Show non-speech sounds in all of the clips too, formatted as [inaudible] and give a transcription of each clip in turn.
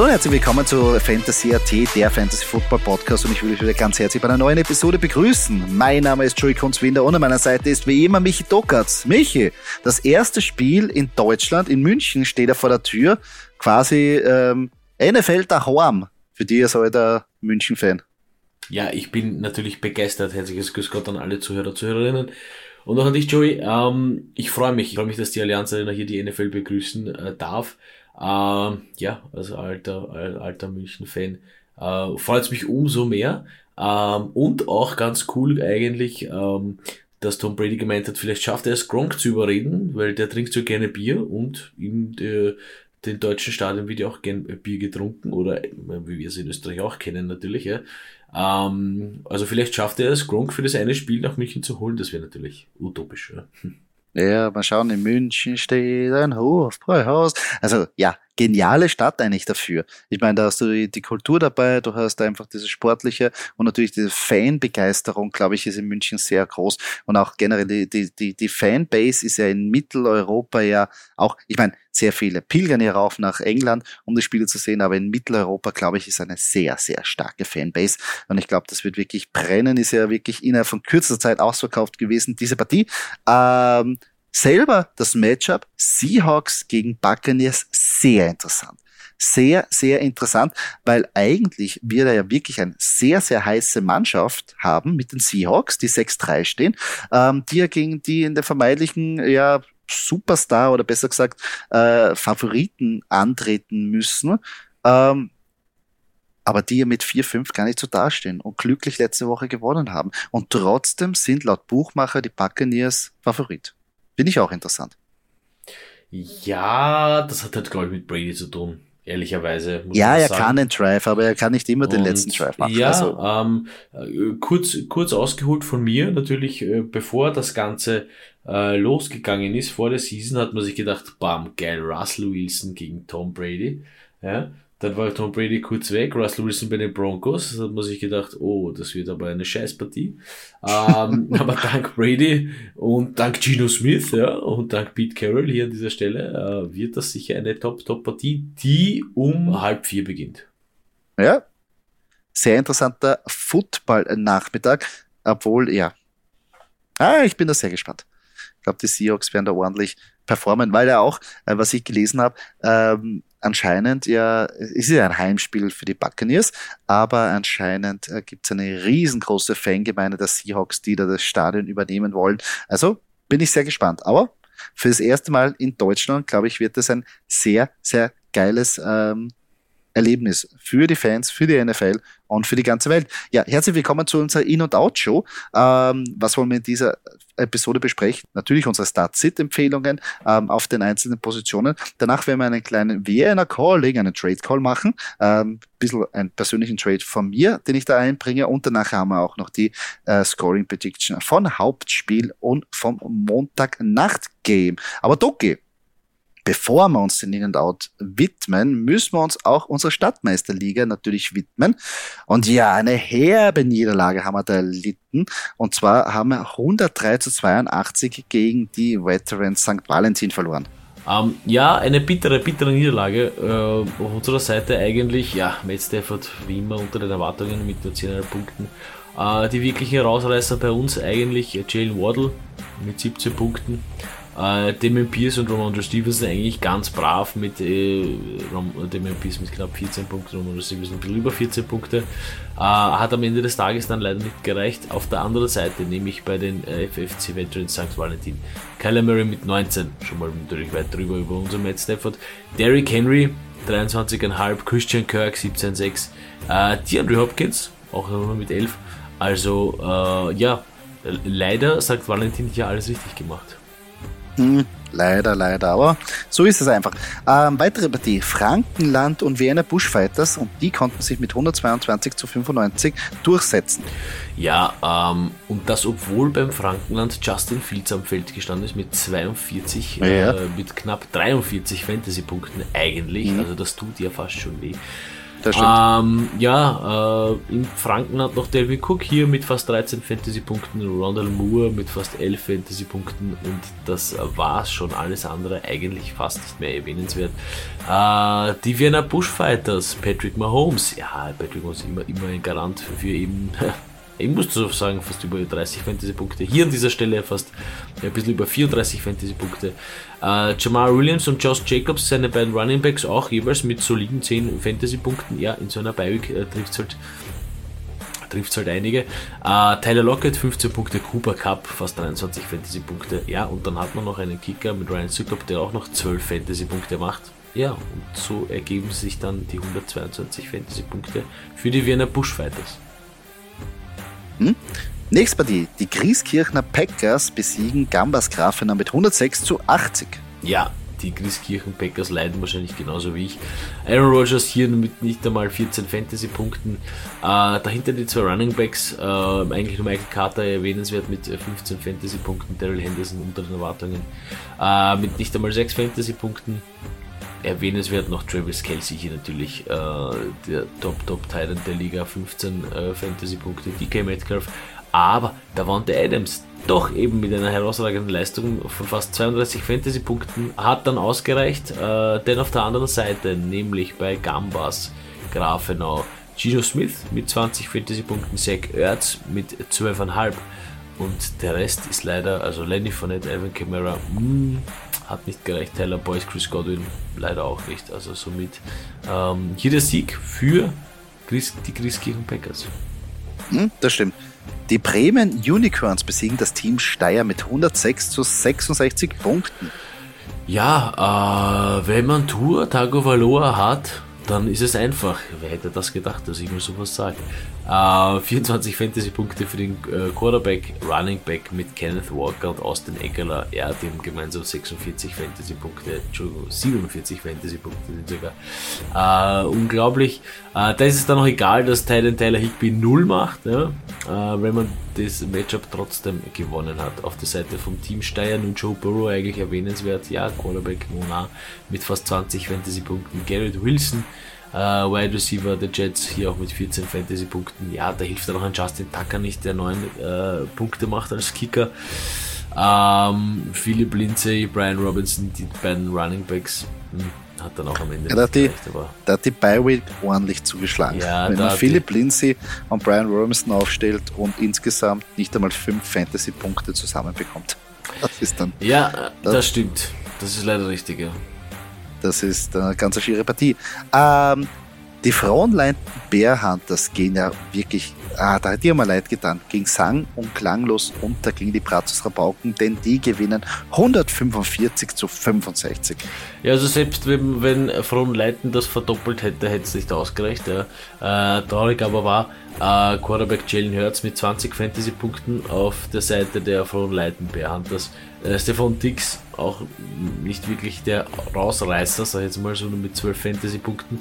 Hallo und herzlich willkommen zu Fantasy AT, der Fantasy Football Podcast und ich will euch wieder ganz herzlich bei einer neuen Episode begrüßen. Mein Name ist Joey Kunzwinder und an meiner Seite ist wie immer Michi Dockertz. Michi, das erste Spiel in Deutschland, in München steht er vor der Tür, quasi ähm, NFL daheim. Für dich ist heute München-Fan. Ja, ich bin natürlich begeistert. Herzliches Grüß Gott an alle Zuhörer, Zuhörerinnen. Und auch an dich, Joey. Ähm, ich freue mich. Ich freue mich, dass die Allianz Arena hier die NFL begrüßen äh, darf. Ähm, ja, also alter, alter München-Fan. Äh, Freut mich umso mehr. Ähm, und auch ganz cool eigentlich, ähm, dass Tom Brady gemeint hat, vielleicht schafft er es Gronk zu überreden, weil der trinkt so gerne Bier und in äh, den deutschen Stadien wird ja auch gern Bier getrunken oder wie wir es in Österreich auch kennen natürlich. Ja. Ähm, also vielleicht schafft er es, Gronk für das eine Spiel nach München zu holen, das wäre natürlich utopisch. Ja. [laughs] Ja, mal schauen, in München steht ein Hofbräuhaus. Also ja, geniale Stadt eigentlich dafür. Ich meine, da hast du die, Kultur dabei, du hast einfach diese sportliche und natürlich diese Fanbegeisterung, glaube ich, ist in München sehr groß. Und auch generell die, die, die, die Fanbase ist ja in Mitteleuropa ja auch, ich meine, sehr viele pilgern hier rauf nach England, um die Spiele zu sehen, aber in Mitteleuropa, glaube ich, ist eine sehr, sehr starke Fanbase. Und ich glaube, das wird wirklich brennen, ist ja wirklich innerhalb von kürzester Zeit ausverkauft gewesen, diese Partie. Ähm, selber das Matchup Seahawks gegen Buccaneers sehr interessant. Sehr, sehr interessant, weil eigentlich wir da ja wirklich eine sehr, sehr heiße Mannschaft haben mit den Seahawks, die 6-3 stehen, ähm, die ja gegen die in der vermeintlichen, ja, Superstar oder besser gesagt äh, Favoriten antreten müssen. Ähm, aber die ja mit 4-5 gar nicht so dastehen und glücklich letzte Woche gewonnen haben. Und trotzdem sind laut Buchmacher die Buccaneers Favorit. Finde ich auch interessant. Ja, das hat halt, glaube ich, mit Brady zu tun. Ehrlicherweise. ja, er sagen. kann den Drive, aber er kann nicht immer Und den letzten Drive machen. Ja, also. ähm, äh, kurz, kurz ausgeholt von mir, natürlich, äh, bevor das Ganze äh, losgegangen ist, vor der Season, hat man sich gedacht, bam, geil, Russell Wilson gegen Tom Brady. Ja, dann war Tom Brady kurz weg, Russell Wilson bei den Broncos. Da hat man sich gedacht, oh, das wird aber eine Scheißpartie. ähm, [laughs] aber dank Brady und dank Geno Smith ja, und dank Pete Carroll hier an dieser Stelle äh, wird das sicher eine Top-Top-Partie, die um halb vier beginnt. Ja, sehr interessanter Football-Nachmittag, obwohl, ja. Ah, ich bin da sehr gespannt. Ich glaube, die Seahawks werden da ordentlich performen, weil ja auch, äh, was ich gelesen habe, ähm, anscheinend ja, es ist ja ein Heimspiel für die Buccaneers, aber anscheinend äh, gibt es eine riesengroße Fangemeinde der Seahawks, die da das Stadion übernehmen wollen. Also bin ich sehr gespannt. Aber für das erste Mal in Deutschland, glaube ich, wird es ein sehr, sehr geiles ähm, Erlebnis für die Fans, für die NFL und für die ganze Welt. Ja, herzlich willkommen zu unserer In- und Out-Show. Ähm, was wollen wir in dieser Episode besprechen? Natürlich unsere Start-Sit-Empfehlungen ähm, auf den einzelnen Positionen. Danach werden wir einen kleinen Vienna Calling, einen Trade-Call machen. Ähm, bisschen einen persönlichen Trade von mir, den ich da einbringe. Und danach haben wir auch noch die äh, Scoring Prediction von Hauptspiel und vom Montag-Nacht-Game. Aber Doki, bevor wir uns den In-and-Out widmen, müssen wir uns auch unserer Stadtmeisterliga natürlich widmen. Und ja, eine herbe Niederlage haben wir da erlitten. Und zwar haben wir 103 zu 82 gegen die Veterans St. Valentin verloren. Um, ähm, ja, eine bittere, bittere Niederlage äh, auf unserer Seite eigentlich. Ja, Matt Stafford wie immer unter den Erwartungen mit nur 10 Punkten. Äh, die wirklichen Herausreißer bei uns eigentlich Jalen Waddle mit 17 Punkten. Äh, Damien Pierce und Ramondre Stevenson eigentlich ganz brav mit äh, Damien Pierce mit knapp 14 Punkten, Ramondre Stevenson ein bisschen über 14 Punkte. Äh, hat am Ende des Tages dann leider nicht gereicht. Auf der anderen Seite, nämlich bei den äh, FFC Veterans St. Valentin, Kyler Murray mit 19, schon mal natürlich weit drüber über unser Matt Stafford. Derrick Henry 23,5, Christian Kirk 17,6, äh, DeAndre Hopkins auch nochmal mit 11. Also äh, ja, leider St. Valentin hier alles richtig gemacht. Hm, leider, leider, aber so ist es einfach. Ähm, weitere Partie, Frankenland und Wiener Bushfighters und die konnten sich mit 122 zu 95 durchsetzen. Ja, ähm, und das obwohl beim Frankenland Justin Fields am Feld gestanden ist mit 42, ja. äh, mit knapp 43 Fantasy-Punkten eigentlich, mhm. also das tut ja fast schon weh. Ähm, ja, äh, in Franken hat noch Delvin Cook hier mit fast 13 Fantasy-Punkten, Rondell Moore mit fast 11 Fantasy-Punkten und das war schon alles andere eigentlich fast nicht mehr erwähnenswert. Äh, die Vienna Bushfighters, Patrick Mahomes, ja, Patrick Mahomes immer, immer ein Garant für eben [laughs] ich muss so sagen, fast über 30 Fantasy-Punkte. Hier an dieser Stelle fast ein bisschen über 34 Fantasy-Punkte. Äh, Jamal Williams und Josh Jacobs, seine beiden Running Backs, auch jeweils mit soliden 10 Fantasy-Punkten. Ja, in so einer Beiweek äh, trifft es halt trifft halt einige. Äh, Tyler Lockett 15 Punkte, Cooper Cup fast 23 Fantasy-Punkte. Ja, und dann hat man noch einen Kicker mit Ryan Sukup, der auch noch 12 Fantasy-Punkte macht. Ja, und so ergeben sich dann die 122 Fantasy-Punkte für die Wiener Bushfighters. Hm? Nächste Partie. Die Grieskirchner Packers besiegen Gambas Grafener mit 106 zu 80. Ja, die Grieskirchen Packers leiden wahrscheinlich genauso wie ich. Aaron Rodgers hier mit nicht einmal 14 Fantasy-Punkten. Äh, dahinter die zwei Running Backs, äh, eigentlich nur Michael Carter erwähnenswert mit 15 Fantasy-Punkten, Daryl Henderson unter den Erwartungen äh, mit nicht einmal 6 Fantasy-Punkten. Erwähnenswert noch Travis Kelsey hier natürlich, äh, der Top-Top-Titan der Liga, 15 äh, Fantasy-Punkte, DK Metcalf. Aber da Davante Adams, doch eben mit einer herausragenden Leistung von fast 32 Fantasy-Punkten, hat dann ausgereicht. Äh, denn auf der anderen Seite, nämlich bei Gambas, Grafenau, Gino Smith mit 20 Fantasy-Punkten, Zach Ertz mit 12,5 und der Rest ist leider, also Lenny Fournette, Alvin Kamara, mh, hm, hat nicht gereicht. Tyler Boyce, Chris Godwin leider auch nicht. Also somit ähm, hier der Sieg für Chris, die Christkirchen Packers. Hm, das stimmt. Die Bremen Unicorns besiegen das Team Steyr mit 106 zu 66 Punkten. Ja, äh, wenn man Tour Tagovailoa hat, dann ist es einfach. Wer hätte das gedacht, dass ich mal sowas sage? Äh, 24 Fantasy-Punkte für den äh, Quarterback, Running Back mit Kenneth Walker und Austin Eckler. Er hat ihm gemeinsam 46 Fantasy-Punkte, Entschuldigung, 47 Fantasy-Punkte sind sogar. Äh, unglaublich. Äh, da ist es dann auch egal, dass Tyler Tyler Higby 0 macht, ja? Äh, wenn man das Matchup trotzdem gewonnen hat. Auf der Seite vom Team Steyr und Joe Burrow eigentlich erwähnenswert. Ja, Quarterback Mona mit fast 20 Fantasy-Punkten. Garrett Wilson äh, Wide Receiver der Jets hier auch mit 14 Fantasy-Punkten. Ja, da hilft dann auch ein Justin Tucker nicht, der 9 äh, Punkte macht als Kicker. Ähm, Philip Lindsay, Brian Robinson, die beiden Running Backs. Hm, hat dann auch am Ende. Ja, da, hat die, da hat die Bi-Week ordentlich zugeschlagen. Ja, Wenn man Philip Lindsay und Brian Robinson aufstellt und insgesamt nicht einmal 5 Fantasy-Punkte zusammenbekommt. [laughs] Das ist dann. Ja, das, das stimmt. Das ist leider richtig, ja. Das ist eine ganz schwere Partie. Ähm, die Frauenlein Bear gehen ja wirklich, ah, da hat die mir leid getan, ging sang- und klanglos unter gegen die Brazos Rabauken, denn die gewinnen 145 zu 65. Ja, also selbst wenn, wenn Frohnleiten das verdoppelt hätte, hätte es nicht ausgereicht. Ja. Äh, traurig aber war, äh, Quarterback Jalen Hurts mit 20 Fantasy-Punkten auf der Seite der Frohnleiten Bear. Äh, Stefan Dix auch nicht wirklich der Rausreißer, sag ich jetzt mal so nur mit 12 Fantasy-Punkten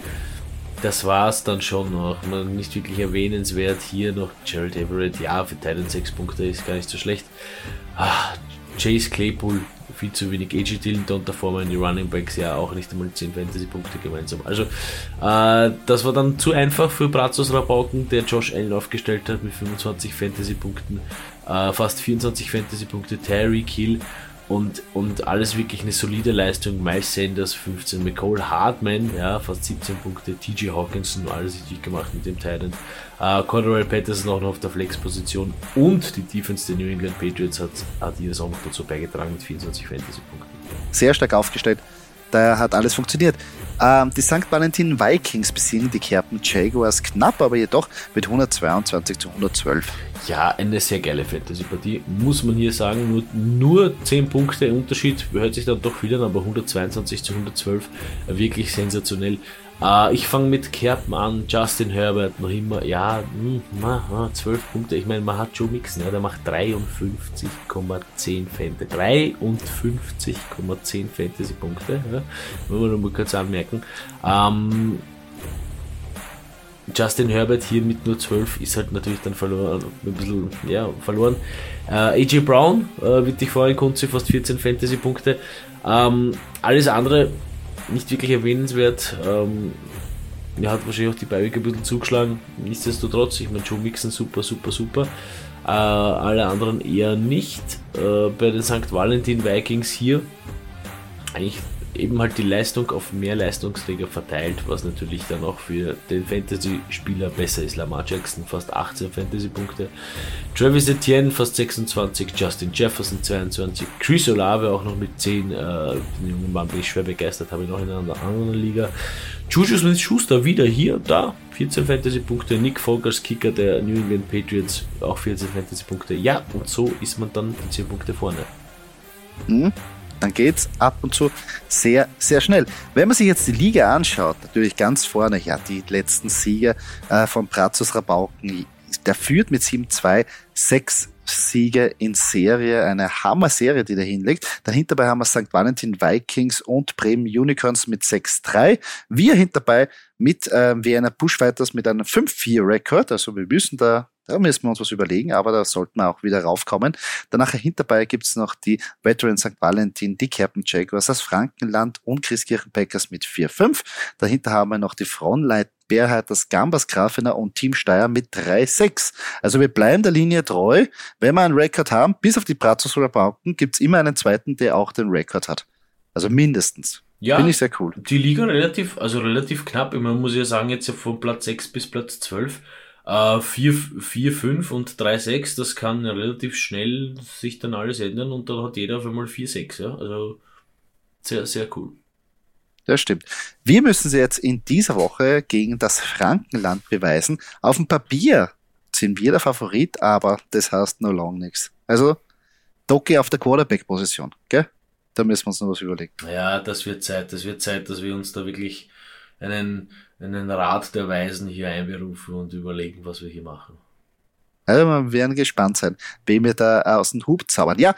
das war es dann schon noch. Man, nicht wirklich erwähnenswert. Hier noch Gerald Everett. Ja, für Titan 6 Punkte ist gar nicht so schlecht. Ah, Chase Claypool viel zu wenig. AJ Dillon, Donta Foreman, die Running Backs ja auch nicht einmal 10 Fantasy-Punkte gemeinsam. Also, äh, das war dann zu einfach für Brazos Rabauken, der Josh Allen aufgestellt hat mit 25 Fantasy-Punkten, äh, fast 24 Fantasy-Punkte. Terry Kill und, und alles wirklich eine solide Leistung. Miles Sanders 15, McCall Hartman, ja, fast 17 Punkte, TJ Hawkinson, alles richtig gemacht mit dem Titan. Uh, Cordell Patterson auch noch auf der Flex-Position und die Defense der New England Patriots hat, hat jedes auch noch dazu beigetragen mit 24 Fantasy-Punkten. Sehr stark aufgestellt. Da hat alles funktioniert. Ähm, die St. Valentin Vikings besiegen die Kerpen Jaguars knapp, aber jedoch mit 122 zu 112. Ja, eine sehr geile Fantasy-Partie, muss man hier sagen. Nur, nur 10 Punkte Unterschied, hört sich dann doch wieder an, aber 122 zu 112, wirklich sensationell. Uh, ich fange mit Kerpen an, Justin Herbert noch immer, ja, mh, na, 12 Punkte. Ich meine, man hat Joe Mixon, ja, der macht 53,10 Fantasy. 53,10 Fantasy-Punkte, ja, wir noch mal kurz anmerken. Um, Justin Herbert hier mit nur 12 ist halt natürlich dann verloren, ein bisschen, ja, verloren. Äh, AJ Brown, äh, wie ich vorhin konnte, fast 14 Fantasy-Punkte. Ähm, alles andere nicht wirklich erwähnenswert. Ähm, er hat wahrscheinlich auch die Beiweg ein bisschen zugeschlagen. Nichtsdestotrotz, ich meine, Joe Mixon super, super, super. Äh, alle anderen eher nicht. Äh, bei den St. Valentin Vikings hier eigentlich eben halt die Leistung auf mehr Leistungsträger verteilt, was natürlich dann auch für den Fantasy-Spieler besser ist. Lamar Jackson fast 18 Fantasy-Punkte, Travis Etienne fast 26, Justin Jefferson 22, Chris Olave auch noch mit 10, äh, den jungen Mann bin ich schwer begeistert, habe ich noch in einer anderen Liga. Juju Smith-Schuster wieder hier, da, 14 Fantasy-Punkte, Nick als Kicker der New England Patriots, auch 14 Fantasy-Punkte. Ja, und so ist man dann 10 Punkte vorne. Mhm dann geht es ab und zu sehr, sehr schnell. Wenn man sich jetzt die Liga anschaut, natürlich ganz vorne, ja, die letzten Sieger äh, von Brazos Rabauken, der führt mit 7-2, sechs Siege in Serie, eine Hammer-Serie, die da hinlegt. Dahinter haben wir St. Valentin Vikings und Bremen Unicorns mit 6-3. Wir hinterbei mit äh, Vienna Bushfighters mit einem 5-4-Rekord, also wir müssen da da müssen wir uns was überlegen, aber da sollten wir auch wieder raufkommen. Danach hinterbei gibt es noch die Veteran St. Valentin, die Captain Jaguars, das Frankenland und Christkirchen Packers mit 4-5. Dahinter haben wir noch die Frontleit Bärheit, das Gambas Grafener und Team Steyr mit 3-6. Also wir bleiben der Linie treu. Wenn wir einen Rekord haben, bis auf die Brazos oder Bauken, gibt es immer einen zweiten, der auch den Rekord hat. Also mindestens. Ja, Finde ich sehr cool. Die Liga relativ, also relativ knapp. Meine, muss ja sagen, jetzt von Platz 6 bis Platz 12 äh, 4, 4, 5 und 3, 6, das kann relativ schnell sich dann alles ändern und dann hat jeder auf einmal 4, 6. Ja? Also sehr, sehr cool. Das stimmt. Wir müssen sie jetzt in dieser Woche gegen das Frankenland beweisen. Auf dem Papier sind wir der Favorit, aber das heißt no long nichts. Also, Doki auf der Quarterback-Position, gell? Da müssen wir uns noch was überlegen. Ja, das wird Zeit. Das wird Zeit, dass wir uns da wirklich einen einen Rat der Weisen hier einberufen und überlegen, was wir hier machen. Also wir werden gespannt sein, wem wir da aus dem Hub zaubern. Ja,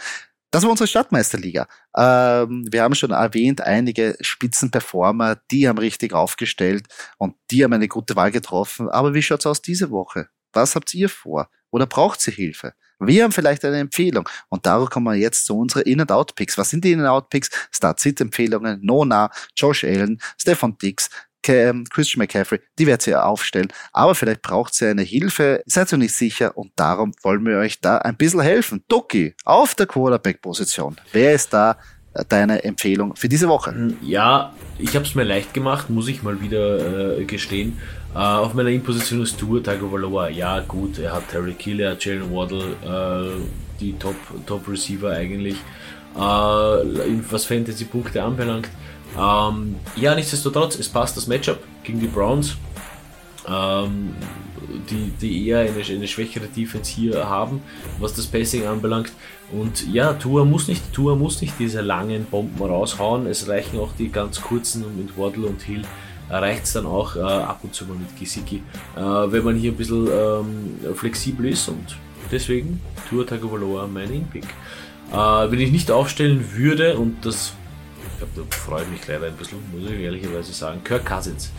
das war unsere Stadtmeisterliga. Ähm, wir haben schon erwähnt, einige Spitzenperformer, die haben richtig aufgestellt und die haben eine gute Wahl getroffen. Aber wie schaut's aus diese Woche? Was habt ihr vor? Oder braucht ihr Hilfe? Wir haben vielleicht eine Empfehlung und darauf kommen wir jetzt zu unseren In-and-Out-Picks. Was sind die In-and-Out-Picks? Start-Sit-Empfehlungen, Nona, Josh Allen, Stefan Dix, Christian McCaffrey, die wird sie aufstellen. Aber vielleicht braucht sie eine Hilfe, seid ihr nicht sicher und darum wollen wir euch da ein bisschen helfen. Doki, auf der Quarterback-Position. Wer ist da äh, deine Empfehlung für diese Woche? Hm, ja, ich habe es mir leicht gemacht, muss ich mal wieder äh, gestehen. Uh, auf meiner In-Position ist Tour Tagovailoa. Ja, gut, er hat Terry Kill, er hat Jalen Waddle, uh, die Top, Top Receiver eigentlich. Uh, was Fantasy-Punkte anbelangt, ähm, ja, nichtsdestotrotz, es passt das Matchup gegen die Browns, ähm, die, die eher eine, eine schwächere Defense hier haben, was das Passing anbelangt. Und ja, Tua muss nicht, Tua muss nicht diese langen Bomben raushauen. Es reichen auch die ganz kurzen mit Waddle und Hill. Reicht es dann auch äh, ab und zu mal mit Gesicki, äh, wenn man hier ein bisschen ähm, flexibel ist und deswegen Tua Tagovailoa mein In-Pick. Äh, wenn ich nicht aufstellen würde, und das glaube, da freue ich mich leider ein bisschen, muss ich ehrlicherweise sagen. Kirk Cousins.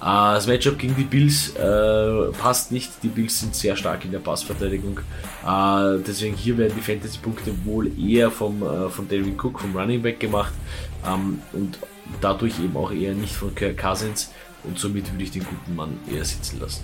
Äh, das Matchup gegen die Bills äh, passt nicht. Die Bills sind sehr stark in der Passverteidigung. Äh, deswegen hier werden die Fantasy-Punkte wohl eher vom, äh, von David Cook, vom Running Back gemacht. Ähm, und dadurch eben auch eher nicht von Kirk Cousins. Und somit würde ich den guten Mann eher sitzen lassen.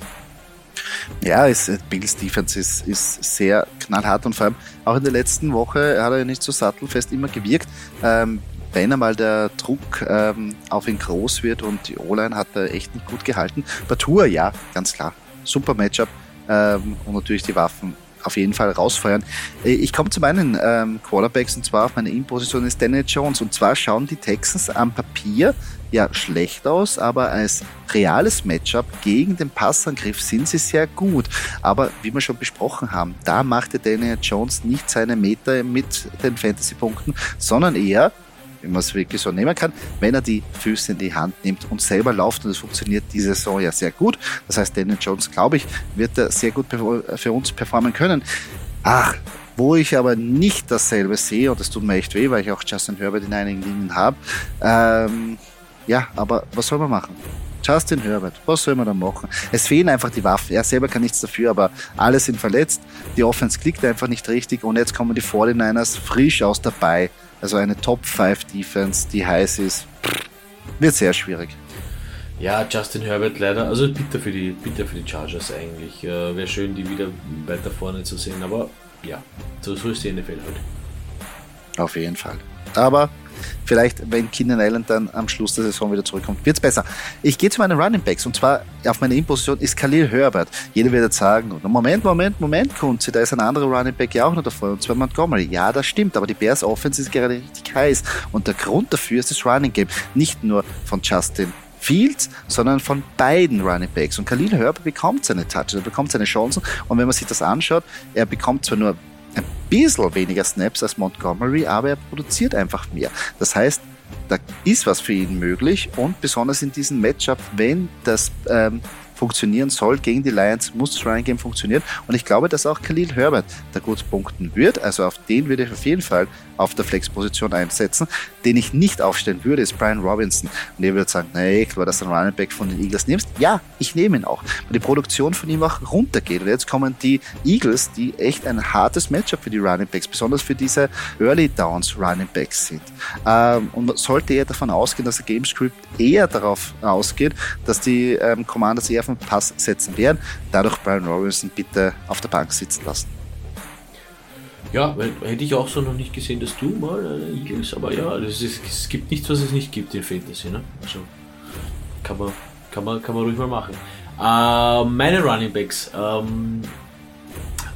Ja, ist, äh, Bills Defense ist, ist sehr knallhart und vor allem auch in der letzten Woche hat er nicht so sattelfest immer gewirkt. Ähm, wenn einmal der Druck ähm, auf ihn groß wird und die O-Line hat er echt nicht gut gehalten. Bei Tour, ja, ganz klar. Super Matchup ähm, und natürlich die Waffen auf jeden Fall rausfeuern. Äh, ich komme zu meinen ähm, Quarterbacks und zwar auf meine In-Position ist Daniel Jones und zwar schauen die Texans am Papier ja schlecht aus, aber als reales Matchup gegen den Passangriff sind sie sehr gut. Aber wie wir schon besprochen haben, da machte Daniel Jones nicht seine Meter mit den Fantasy-Punkten, sondern eher wenn man es wirklich so nehmen kann, wenn er die Füße in die Hand nimmt und selber läuft. Und das funktioniert diese Saison ja sehr gut. Das heißt, Daniel Jones, glaube ich, wird er sehr gut für uns performen können. Ach, wo ich aber nicht dasselbe sehe, und das tut mir echt weh, weil ich auch Justin Herbert in einigen Linien habe. Ähm, ja, aber was soll man machen? Justin Herbert, was soll man da machen? Es fehlen einfach die Waffen. Er selber kann nichts dafür, aber alle sind verletzt. Die Offense klickt einfach nicht richtig und jetzt kommen die 49ers frisch aus dabei. Also eine Top 5 Defense, die heiß ist, wird sehr schwierig. Ja, Justin Herbert leider, also bitter für die, bitter für die Chargers eigentlich. Äh, Wäre schön, die wieder weiter vorne zu sehen, aber ja, so, so ist die NFL halt. Auf jeden Fall. Aber vielleicht, wenn Keenan Allen dann am Schluss der Saison wieder zurückkommt, wird es besser. Ich gehe zu meinen Running Backs und zwar auf meiner In-Position ist Khalil Herbert. Jeder wird jetzt sagen, Moment, Moment, Moment, Kunze, da ist ein anderer Running Back ja auch noch davor und zwar Montgomery. Ja, das stimmt, aber die Bears Offense ist gerade richtig heiß und der Grund dafür ist das Running Game. Nicht nur von Justin Fields, sondern von beiden Running Backs. Und Khalil Herbert bekommt seine Touches, er bekommt seine Chancen. Und wenn man sich das anschaut, er bekommt zwar nur bisschen weniger Snaps als Montgomery, aber er produziert einfach mehr. Das heißt, da ist was für ihn möglich und besonders in diesem Matchup, wenn das ähm, funktionieren soll gegen die Lions, muss das Running Game funktionieren. Und ich glaube, dass auch Khalil Herbert da gut punkten wird. Also auf den würde ich auf jeden Fall auf der Flex-Position einsetzen. Den ich nicht aufstellen würde, ist Brian Robinson. Und ihr würdet sagen, nee, klar, dass du einen Running Back von den Eagles nimmst. Ja, ich nehme ihn auch. Weil die Produktion von ihm auch runtergeht. Und jetzt kommen die Eagles, die echt ein hartes Matchup für die Running Backs, besonders für diese Early Downs Running Backs sind. Ähm, und sollte eher davon ausgehen, dass der Gamescript eher darauf ausgeht, dass die ähm, Commanders eher auf den Pass setzen werden, dadurch Brian Robinson bitte auf der Bank sitzen lassen. Ja, hätte ich auch so noch nicht gesehen, dass du mal äh, Eagles, aber ja, ist, es gibt nichts, was es nicht gibt in Fantasy, ne? Also kann man, kann man, kann man ruhig mal machen. Äh, meine Running Backs, ähm,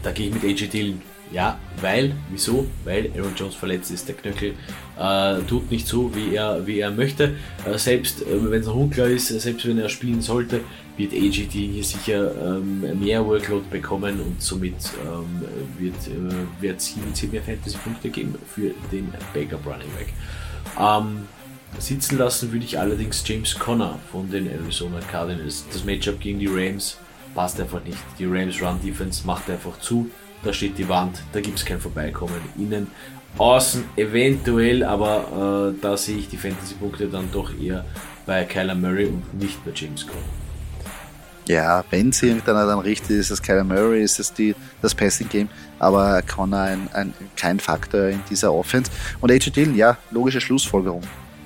da gehe ich mit AJ Dillon. Ja, weil, wieso? Weil Aaron Jones verletzt ist. Der Knöchel äh, tut nicht so, wie er, wie er möchte. Äh, selbst äh, wenn es noch unklar ist, selbst wenn er spielen sollte, wird AGT hier sicher ähm, mehr Workload bekommen und somit ähm, wird äh, es hier mehr Fantasy-Punkte geben für den Backup Running Back. Ähm, sitzen lassen würde ich allerdings James Conner von den Arizona Cardinals. Das Matchup gegen die Rams passt einfach nicht. Die Rams Run Defense macht einfach zu. Da steht die Wand, da gibt es kein Vorbeikommen. Innen, außen eventuell, aber äh, da sehe ich die Fantasy-Punkte dann doch eher bei Kyler Murray und nicht bei James Conner. Ja, wenn es irgendeiner dann richtig ist, es Kyler Murray, ist es die, das Passing Game, aber Connor ein, ein, kein Faktor in dieser Offense. Und AJ Dillon, ja, logische Schlussfolgerung,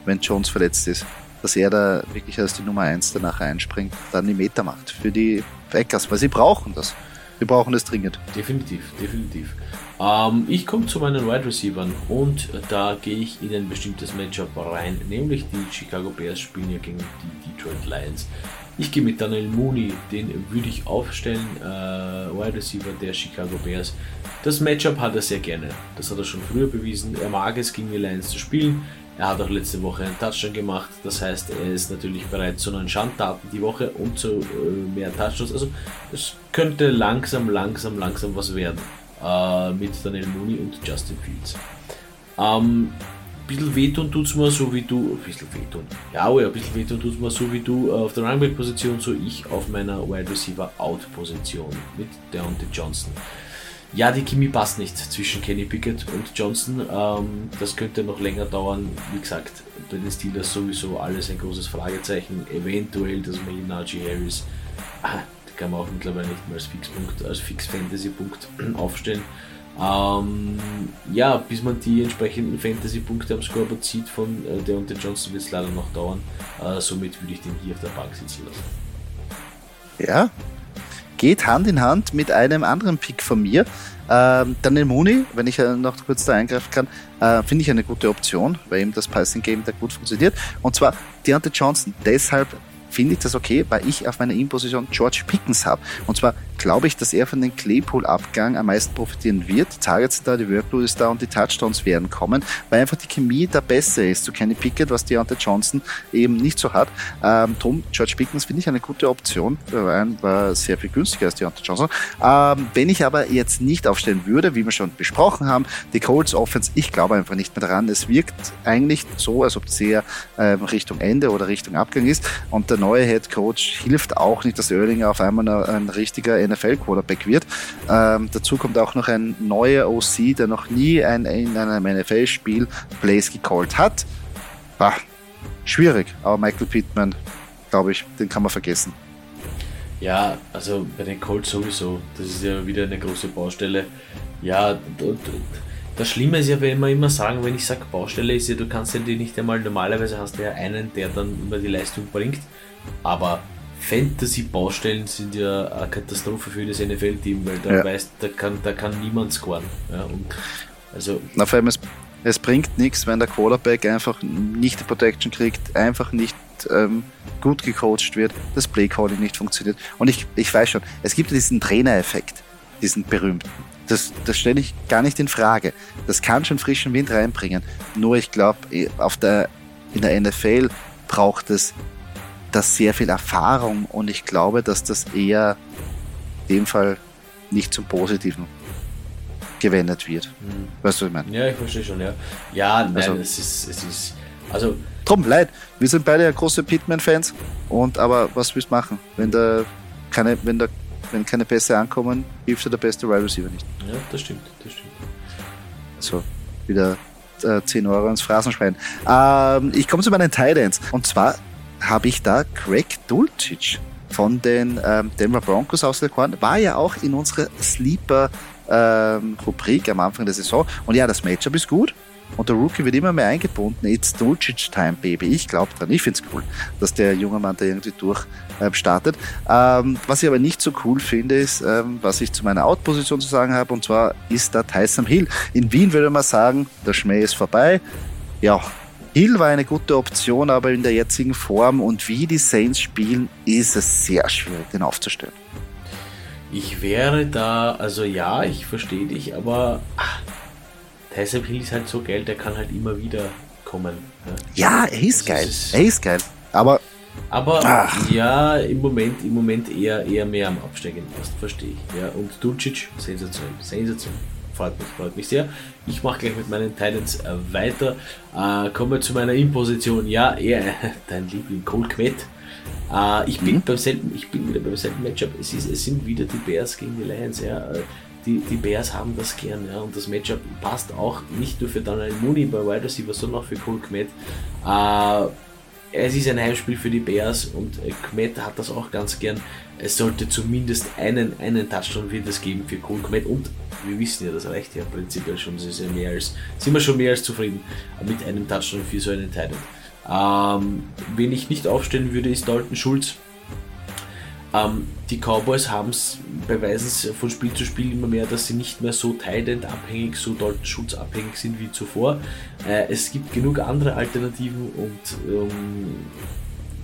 wenn Jones verletzt ist, dass er da wirklich als die Nummer 1 danach einspringt, dann die Meter macht für die Packers, weil sie brauchen das. Wir brauchen das dringend. Definitiv, definitiv. Ähm, ich komme zu meinen Wide Receivers und da gehe ich in ein bestimmtes Matchup rein, nämlich die Chicago Bears spielen ja gegen die Detroit Lions. Ich gehe mit Daniel Mooney, den würde ich aufstellen, äh, Wide Receiver der Chicago Bears. Das Matchup hat er sehr gerne. Das hat er schon früher bewiesen. Er mag es, gegen die Lions zu spielen. Er hat auch letzte Woche einen Touchdown gemacht. Das heißt, er ist natürlich bereit zu neuen Schandtaten die Woche und zu äh, mehr Touchdowns. Also es könnte langsam, langsam, langsam was werden äh, mit Daniel Mooney und Justin Fields. Ähm, bisschen wehtun tut es mir so wie du, ein bisschen wehtun, ja, oh ja, ein bisschen wehtun tut es mir so wie du auf der Running Position, so ich auf meiner Wide Receiver Out Position mit Deontay Johnson. Ja, die Chemie passt nicht zwischen Kenny Pickett und Johnson. Ähm, das könnte noch länger dauern. Wie gesagt, bei den Steelers sowieso alles ein großes Fragezeichen. Eventuell das Mail Najee Harris. Ah, kann man auch mittlerweile nicht mehr als Fixpunkt, als Fix-Fantasy-Punkt [clears throat] aufstellen. Ähm, ja, bis man die entsprechenden Fantasy-Punkte am Scoreboard zieht von äh, der und der Johnson wird es leider noch dauern. Äh, somit würde ich den hier auf der Bank sitzen lassen. Ja, geht Hand in Hand mit einem anderen Pick von mir. Ähm, Daniel Mooney, wenn ich äh, noch kurz da eingreifen kann, äh, finde ich eine gute Option, weil eben das Passing Game da gut funktioniert. Und zwar Deontay Johnson. Deshalb finde ich das okay, weil ich auf meiner In-Position George Pickens habe. Und zwar glaube ich, dass er von dem Claypool-Abgang am meisten profitieren wird. Die Targets sind da, die Workload ist da und die Touchdowns werden kommen, weil einfach die Chemie da besser ist zu Kenny Pickett, was Deontay Johnson eben nicht so hat. Ähm, drum, George Pickens finde ich eine gute Option, weil war sehr viel günstiger als Deontay Johnson. Ähm, wenn ich aber jetzt nicht aufstellen würde, wie wir schon besprochen haben, die Colts Offense, ich glaube einfach nicht mehr daran. Es wirkt eigentlich so, als ob es eher ähm, Richtung Ende oder Richtung Abgang ist und der neue Head Coach hilft auch nicht, dass Erlinger auf einmal ein, ein richtiger NFL-Quarterback wird. Ähm, dazu kommt auch noch ein neuer OC, der noch nie ein, in einem NFL-Spiel Plays gecallt hat. Bah, schwierig, aber Michael Pittman, glaube ich, den kann man vergessen. Ja, also bei den Colts sowieso. Das ist ja wieder eine große Baustelle. Ja, das Schlimme ist ja, wenn wir immer sagen, wenn ich sage Baustelle, ist ja, du kannst ja die nicht einmal, normalerweise hast du ja einen, der dann immer die Leistung bringt Aber Fantasy-Baustellen sind ja eine Katastrophe für das NFL-Team, weil da Ja. weißt, da kann, da kann niemand scoren. Ja, also Na, vor allem, es, es bringt nichts, wenn der Quarterback einfach nicht die Protection kriegt, einfach nicht ähm, gut gecoacht wird, das Playcalling nicht funktioniert. Und ich, ich weiß schon, es gibt diesen Trainereffekt, diesen berühmten. Das, das stelle ich gar nicht in Frage. Das kann schon frischen Wind reinbringen. Nur ich glaube, auf der, in der NFL braucht es das sehr viel Erfahrung und ich glaube, dass das eher in dem Fall nicht zum Positiven gewendet wird. hm. Weißt du, was ich meine? ja, ich verstehe schon, ja. Ja, nein, Also- es ist, es ist, also Drum, leid. Wir sind beide ja große Pitman-Fans. Und aber was willst du machen? Wenn da keine, wenn da, wenn keine Pässe ankommen, hilft dir der beste Wide Receiver nicht. ja, das stimmt, das stimmt. So, wieder äh, 10 Euro ins Phrasenschwein. Ähm, ich komme zu meinen Titans. Und zwar habe ich da Craig Dulcich von den ähm, Denver Broncos ausgekoren. War ja auch in unserer Sleeper ähm, am Anfang der Saison. Und ja, das Matchup ist gut. Und der Rookie wird immer mehr eingebunden. It's Dulcich Time, Baby. Ich glaube dran. Ich finde es cool, dass der junge Mann da irgendwie durch ähm, startet. Ähm, was ich aber nicht so cool finde, ist, ähm, was ich zu meiner Out-Position zu sagen habe. Und zwar ist da Tyson Hill. In Wien würde man sagen, der Schmäh ist vorbei. Ja, Hill war eine gute Option, aber in der jetzigen Form und wie die Saints spielen, ist es sehr schwierig, den aufzustellen. Ich wäre da, also ja, ich verstehe dich, aber ach, Tyson Hill ist halt so geil, der kann halt immer wieder kommen. Ja. Ja, er ist Das geil. ist- Er ist geil. Aber Aber Ach. ja, im Moment, im Moment eher, eher mehr am Absteigen fast, verstehe ich. Ja, und Dulcic, sensationell, sensationell. Freut mich, freut mich sehr. Ich mache gleich mit meinen Titans äh, weiter. Äh, kommen wir zu meiner In-Position. Ja, er, [laughs] dein Liebling Cole Kmet. Äh, ich, bin Mhm. beim selben, ich bin wieder beim selben Matchup. Es, ist, es sind wieder die Bears gegen die Lions. Ja. Äh, Die, die Bears haben das gern. Ja. Und das Matchup passt auch nicht nur für Daniel Mooney bei Wide Receiver, sondern auch für Cole Kmet. Äh, es ist ein Heimspiel für die Bears und Kmet hat das auch ganz gern. Es sollte zumindest einen, einen Touchdown wird es geben für Cole Kmet und wir wissen ja, das reicht ja prinzipiell schon, das ist ja mehr als, sind wir schon mehr als zufrieden mit einem Touchdown für so einen Titan. Ähm, wen ich nicht aufstellen würde, ist Dalton Schulz. Ähm, die Cowboys haben es, beweisen es von Spiel zu Spiel immer mehr, dass sie nicht mehr so Titan abhängig, so Dalton Schulz abhängig sind wie zuvor. Äh, es gibt genug andere Alternativen und ähm,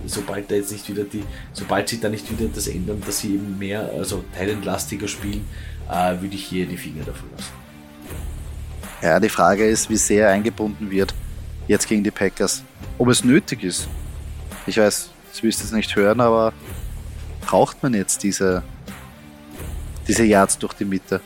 sobald da jetzt nicht wieder die, sobald sie da nicht wieder das ändern, dass sie eben mehr, also Titan-lastiger spielen, äh, würde ich hier die Finger davon lassen. ja, die Frage ist, wie sehr eingebunden wird jetzt gegen die Packers. Ob es nötig ist. Ich weiß, das willst du jetzt nicht hören, aber braucht man jetzt diese, diese Yards durch die Mitte,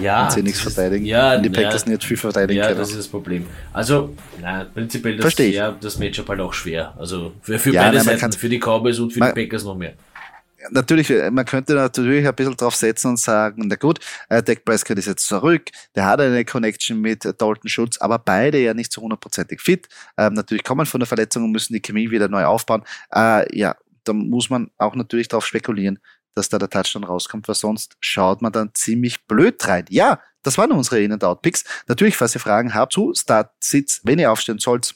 Ja, wenn sie nichts verteidigen? Ja, und die ja, Packers nicht viel verteidigen Ja, können. das ist das Problem. Also, na, prinzipiell das, Versteh ich. ja, das Matchup halt auch schwer. Also für, für Ja, beide nein, Seiten, für die Cowboys und für man- die Packers noch mehr. natürlich, man könnte natürlich ein bisschen drauf setzen und sagen, na gut, äh, Dak Prescott ist jetzt zurück, der hat eine Connection mit äh, Dalton Schultz, aber beide ja nicht so hundertprozentig fit. Ähm, natürlich kommen von der Verletzung und müssen die Chemie wieder neu aufbauen. Äh, ja, da muss man auch natürlich darauf spekulieren, dass da der Touchdown rauskommt, weil sonst schaut man dann ziemlich blöd rein. Ja, das waren unsere In-and-Out-Picks. Natürlich, falls ihr Fragen habt zu Start-Sits, wenn ihr aufstehen sollt,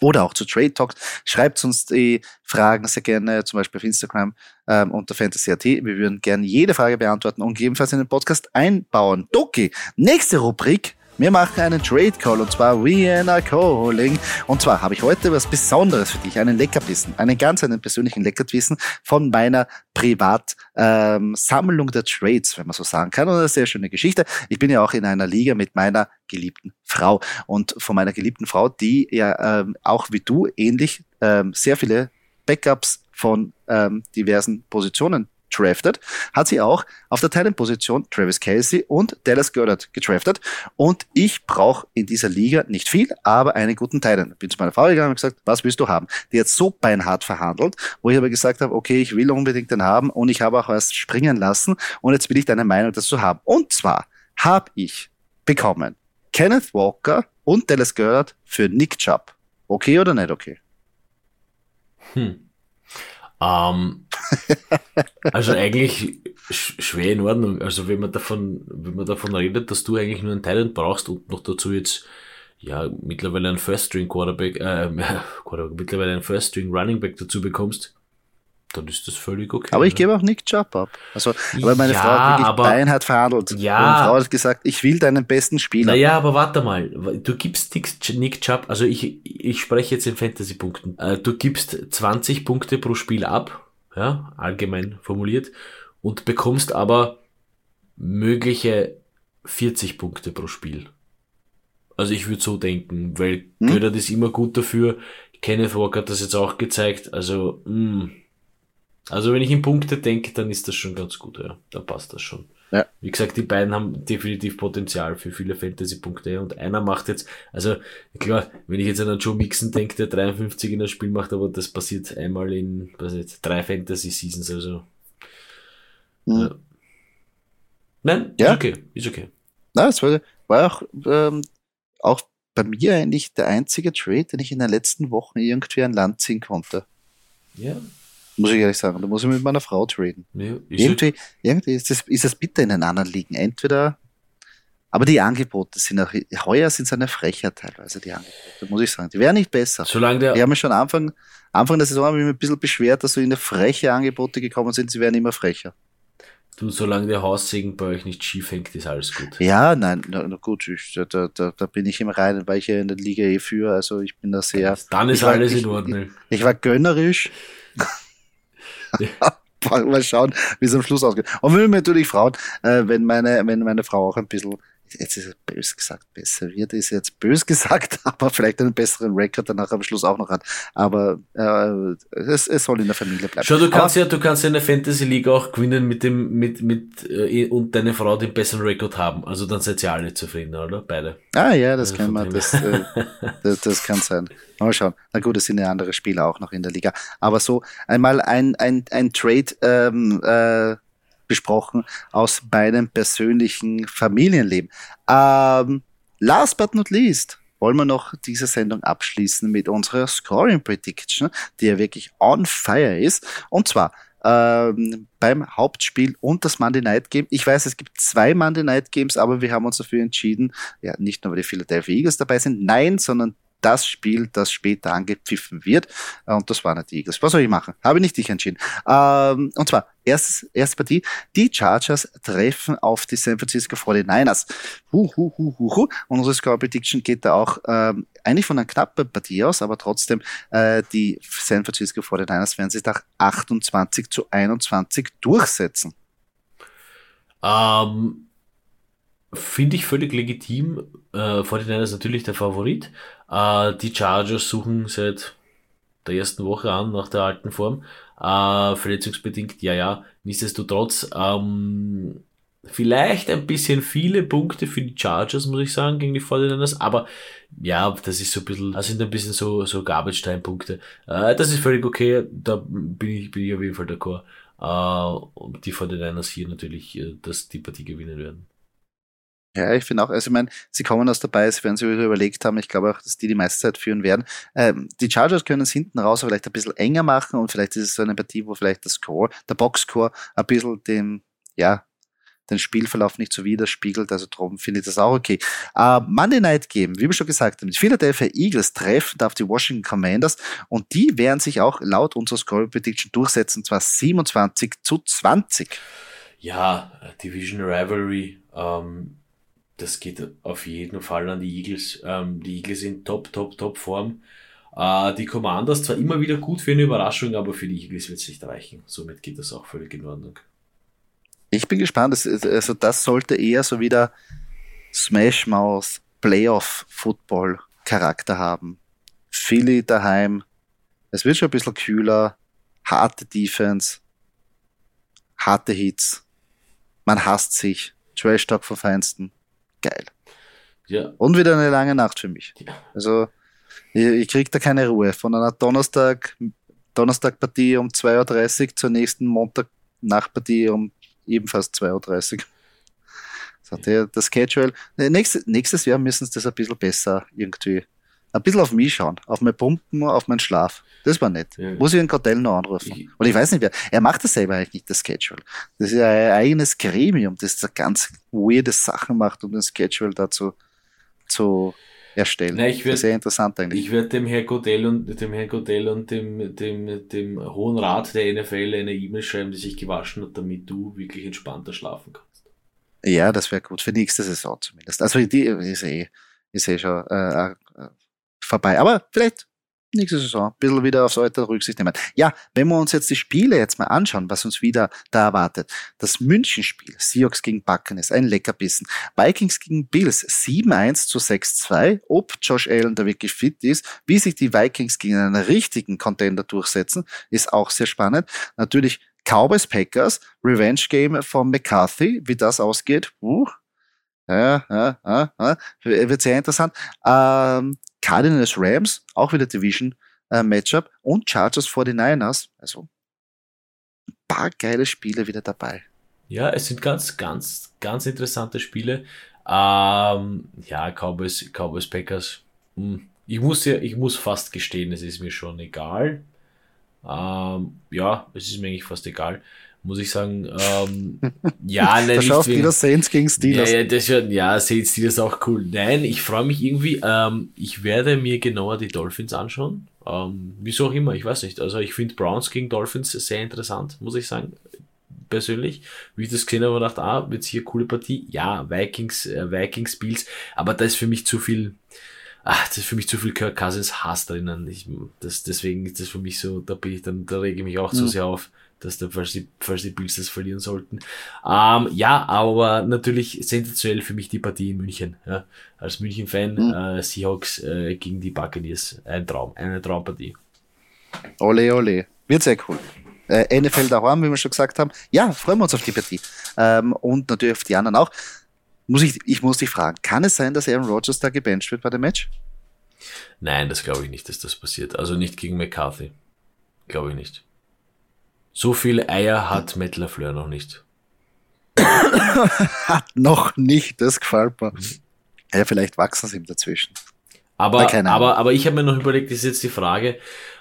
oder auch zu Trade Talks, schreibt uns die Fragen sehr gerne, zum Beispiel auf Instagram ähm, unter Fantasy.at. Wir würden gerne jede Frage beantworten und gegebenenfalls in den Podcast einbauen. Doki, nächste Rubrik. Wir machen einen Trade Call und zwar Vienna Calling. Und zwar habe ich heute was Besonderes für dich, einen Leckerbissen, einen ganz einen persönlichen Leckerbissen von meiner Privat-Sammlung der Trades, wenn man so sagen kann. Und eine sehr schöne Geschichte. Ich bin ja auch in einer Liga mit meiner geliebten Frau und von meiner geliebten Frau, die ja ähm, auch wie du ähnlich ähm, sehr viele Backups von ähm, diversen Positionen draftet, hat sie auch auf der Talent-Position Travis Kelsey und Dallas Goddard gedraftet. Und ich brauche in dieser Liga nicht viel, aber einen guten Talent. Bin zu meiner Frau gegangen und gesagt, was willst du haben? Die hat so beinhart verhandelt, wo ich aber gesagt habe, okay, ich will unbedingt den haben und ich habe auch was springen lassen und jetzt will ich deine Meinung dazu haben. Und zwar habe ich bekommen Kenneth Walker und Dallas Goddard für Nick Chubb. Okay oder nicht okay? Hm. Ähm, also eigentlich sch schwer in Ordnung. Also wenn man davon, wenn man davon redet, dass du eigentlich nur einen Talent brauchst und noch dazu jetzt ja mittlerweile einen First String Quarterback, äh, [laughs] Quarterback mittlerweile einen First String Running Back dazu bekommst, dann ist das völlig okay. Aber ich gebe auch Nick Chubb ab. Also, weil meine Ja, Frau hat wirklich aber- beinhart verhandelt. Ja. Meine Frau hat gesagt, ich will deinen besten Spieler. Naja, aber warte mal. Du gibst Nick, Chubb, also ich, ich spreche jetzt in Fantasy-Punkten. Äh, Du gibst 20 Punkte pro Spiel ab, ja, allgemein formuliert, und bekommst aber mögliche 40 Punkte pro Spiel. Also ich würde so denken, weil Hm? Götter ist immer gut dafür. Kenneth Walker hat das jetzt auch gezeigt. Also, mh. Also wenn ich in Punkte denke, dann ist das schon ganz gut, ja. Da passt das schon. Ja. Wie gesagt, die beiden haben definitiv Potenzial für viele Fantasy-Punkte und einer macht jetzt, also klar, wenn ich jetzt an einen Joe Mixon denke, der 53 in das Spiel macht, aber das passiert einmal in, was jetzt, drei Fantasy-Seasons, also. Hm. Ja. Nein, Ja. ist okay, ist okay. Na, es war, war auch, ähm, auch bei mir eigentlich der einzige Trade, den ich in den letzten Wochen irgendwie an Land ziehen konnte. Ja, Muss ich ehrlich sagen. Da muss ich mit meiner Frau traden. ja Irgendwie, irgendwie ist es, ist es bitter in den anderen Ligen. Entweder, aber die Angebote sind auch, heuer sind es eine Frechheit teilweise, die Angebote, muss ich sagen. Die wären nicht besser. Solange der, Die haben schon Anfang, Anfang der Saison habe ich mich ein bisschen beschwert, dass so in der freche Angebote gekommen sind, sie werden immer frecher. du, solange der Haussegen bei euch nicht schief hängt, ist alles gut. Ja, nein, na, na gut, ich, da, da, da, bin ich im Reinen, weil ich ja in der Liga eh für, also ich bin da sehr, Dann ist ich war- alles ich- in Ordnung. ich war gönnerisch. [laughs] Mal schauen, wie es am Schluss ausgeht. Und wir natürlich Frauen, äh, wenn meine, wenn meine Frau auch ein bisschen, jetzt ist es bös gesagt, besser wird, ist jetzt bös gesagt, [laughs] aber vielleicht einen besseren Rekord danach am Schluss auch noch hat. Aber äh, es, es soll in der Familie bleiben. Schau, du kannst aber, ja, du kannst ja in der Fantasy League auch gewinnen mit dem, mit, mit, äh, und deine Frau den besseren Rekord haben. Also dann seid ihr alle zufrieden, oder? Beide. Ah ja, das Also kann man, das, äh, das, das kann sein. Mal schauen. Na gut, es sind ja andere Spieler auch noch in der Liga. Aber so einmal ein, ein, ein Trade ähm, äh, besprochen aus meinem persönlichen Familienleben. Ähm, last but not least wollen wir noch diese Sendung abschließen mit unserer Scoring Prediction, die ja wirklich on fire ist. Und zwar ähm, beim Hauptspiel und das Monday Night Game. Ich weiß, es gibt zwei Monday Night Games, aber wir haben uns dafür entschieden, ja, nicht nur weil die Philadelphia Eagles dabei sind, nein, sondern das Spiel, das später angepfiffen wird. Und das waren nicht die Eagles. Was soll ich machen? Habe nicht ich entschieden. Ähm, und zwar, erstes, erste Partie. Die Chargers treffen auf die San Francisco 49ers. Hu, hu, hu, hu, hu. Und unsere Score Prediction geht da auch ähm, eigentlich von einer knappen Partie aus, aber trotzdem, äh, die San Francisco 49ers werden sich nach 28 zu 21 durchsetzen. Ähm, Finde ich völlig legitim. Äh, 49 ist natürlich der Favorit. Äh, die Chargers suchen seit der ersten Woche an nach der alten Form. Äh, verletzungsbedingt, ja, ja. Nichtsdestotrotz, ähm, vielleicht ein bisschen viele Punkte für die Chargers, muss ich sagen, gegen die 49ers. Aber ja, das ist so ein bisschen, das sind ein bisschen so, so Garbage-Time-Punkte. Äh, das ist völlig okay. Da bin ich, bin ich auf jeden Fall d'accord. Äh, die 49ers hier natürlich, äh, dass die Partie gewinnen werden. Ja, ich finde auch, also ich meine, sie kommen aus dabei, sie werden wieder überlegt haben, ich glaube auch, dass die die meiste Zeit führen werden. Ähm, die Chargers können es hinten raus vielleicht ein bisschen enger machen und vielleicht ist es so eine Partie, wo vielleicht der Score, der Boxscore ein bisschen dem, ja, den Spielverlauf nicht so widerspiegelt, also darum finde ich das auch okay. Äh, Monday Night Game, wie wir schon gesagt haben, die Philadelphia Eagles treffen auf die Washington Commanders und die werden sich auch laut unserer Score Prediction durchsetzen, zwar 27 zu 20. Ja, Division Rivalry, ähm, das geht auf jeden Fall an die Eagles. Ähm, die Eagles sind top, top, top Form. Äh, die Commanders zwar immer wieder gut für eine Überraschung, aber für die Eagles wird es nicht reichen. Somit geht das auch völlig in Ordnung. Ich bin gespannt. Das, also das sollte eher so wieder Smash Mouth Playoff Football Charakter haben. Philly daheim. Es wird schon ein bisschen kühler. Harte Defense. Harte Hits. Man hasst sich. Trash Talk vom Feinsten. Geil. Ja, Und wieder eine lange Nacht für mich. Ja. Also, ich, ich krieg da keine Ruhe. Von einer Donnerstag, Donnerstagpartie um 2.30 Uhr zur nächsten Montagnachtpartie um ebenfalls 2.30 Uhr. So, der, das Schedule. Nächstes, nächstes Jahr müssen sie das ein bisschen besser irgendwie, ein bisschen auf mich schauen, auf mein Pumpen, auf meinen Schlaf. Das war nett. Ja. Muss ich den Cordell noch anrufen. Ich- Und ich weiß nicht wer. Er macht das selber eigentlich nicht, das Schedule. Das ist ja ein eigenes Gremium, das da ganz weirde Sachen macht, um den Schedule dazu zu erstellen. Na, ich werd, sehr interessant eigentlich. Ich werde dem Herr Godell und dem Herrn Godell und dem, dem, dem Hohen Rat der NFL eine E-Mail schreiben, die sich gewaschen hat, damit du wirklich entspannter schlafen kannst. Ja, das wäre gut für nächste Saison zumindest. Also die ist eh, ist eh schon äh, äh vorbei. Aber vielleicht nächste Saison ein bisschen wieder aufs Alter Rücksicht nehmen. Ja, wenn wir uns jetzt die Spiele jetzt mal anschauen, was uns wieder da erwartet. Das Münchenspiel, Seahawks gegen Buccaneers, ein Leckerbissen. Vikings gegen Bills, 7-1 zu 6-2. Ob Josh Allen da wirklich fit ist, wie sich die Vikings gegen einen richtigen Contender durchsetzen, ist auch sehr spannend. Natürlich Cowboys Packers, Revenge Game von McCarthy, wie das ausgeht. Uh, ja, ja, ja, ja, wird sehr interessant. Ähm, Cardinals Rams, auch wieder Division äh, Matchup und Chargers 49ers. Also ein paar geile Spiele wieder dabei. Ja, es sind ganz, ganz, ganz interessante Spiele. Ähm, ja, Cowboys, Cowboys Packers. Hm. Ich muss ja, ich muss fast gestehen, es ist mir schon egal. Ähm, ja, es ist mir eigentlich fast egal muss ich sagen. Ähm, [laughs] ja, nein, da schaust wegen, wieder Saints gegen Steelers. Ja, ja, das, ja Saints Steelers auch cool. Nein, ich freue mich irgendwie. Ähm, ich werde mir genauer die Dolphins anschauen. Ähm, wieso auch immer, ich weiß nicht. Also ich finde Browns gegen Dolphins sehr interessant, muss ich sagen. Persönlich, wie ich das gesehen habe, dachte, ah, wird hier coole Partie. Ja, Vikings, äh, Vikings Bills, aber da ist für mich zu viel, ach, das ist für mich zu viel Kirk Cousins Hass drinnen. Ich, das, deswegen ist das für mich so, da bin ich dann, da rege ich mich auch mhm. zu sehr auf dass da, falls die, falls die Bills das verlieren sollten. Ähm, ja, aber natürlich sensationell für mich die Partie in München. Ja. Als München-Fan, mhm. äh, Seahawks äh, gegen die Buccaneers. Ein Traum, eine Traumpartie. Ole, ole. Wird sehr cool. Äh, NFL daheim, wie wir schon gesagt haben. Ja, freuen wir uns auf die Partie. Ähm, und natürlich auf die anderen auch. Muss ich, ich muss dich fragen, kann es sein, dass Aaron Rodgers da gebencht wird bei dem Match? Nein, das glaube ich nicht, dass das passiert. Also nicht gegen McCarthy. Glaube ich nicht. So viele Eier hat Matt LaFleur noch nicht. [laughs] hat noch nicht, das gefällt mir. Ja, vielleicht wachsen sie ihm dazwischen. Aber, aber, aber ich habe mir noch überlegt, das ist jetzt die Frage,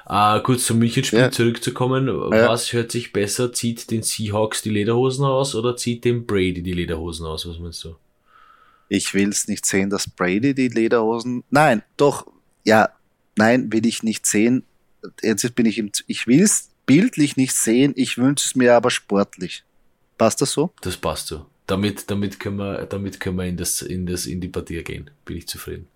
äh, kurz zum Münchenspiel ja. zurückzukommen. Ja. Was hört sich besser? Zieht den Seahawks die Lederhosen aus oder zieht dem Brady die Lederhosen aus? Was meinst du? Ich will es nicht sehen, dass Brady die Lederhosen. Nein, doch, ja, nein, will ich nicht sehen. Jetzt bin ich im, ich will es bildlich nicht sehen, ich wünsche es mir aber sportlich. Passt das so? Das passt so. Damit, damit können wir, damit können wir in das, in das, in die Partie gehen. Bin ich zufrieden.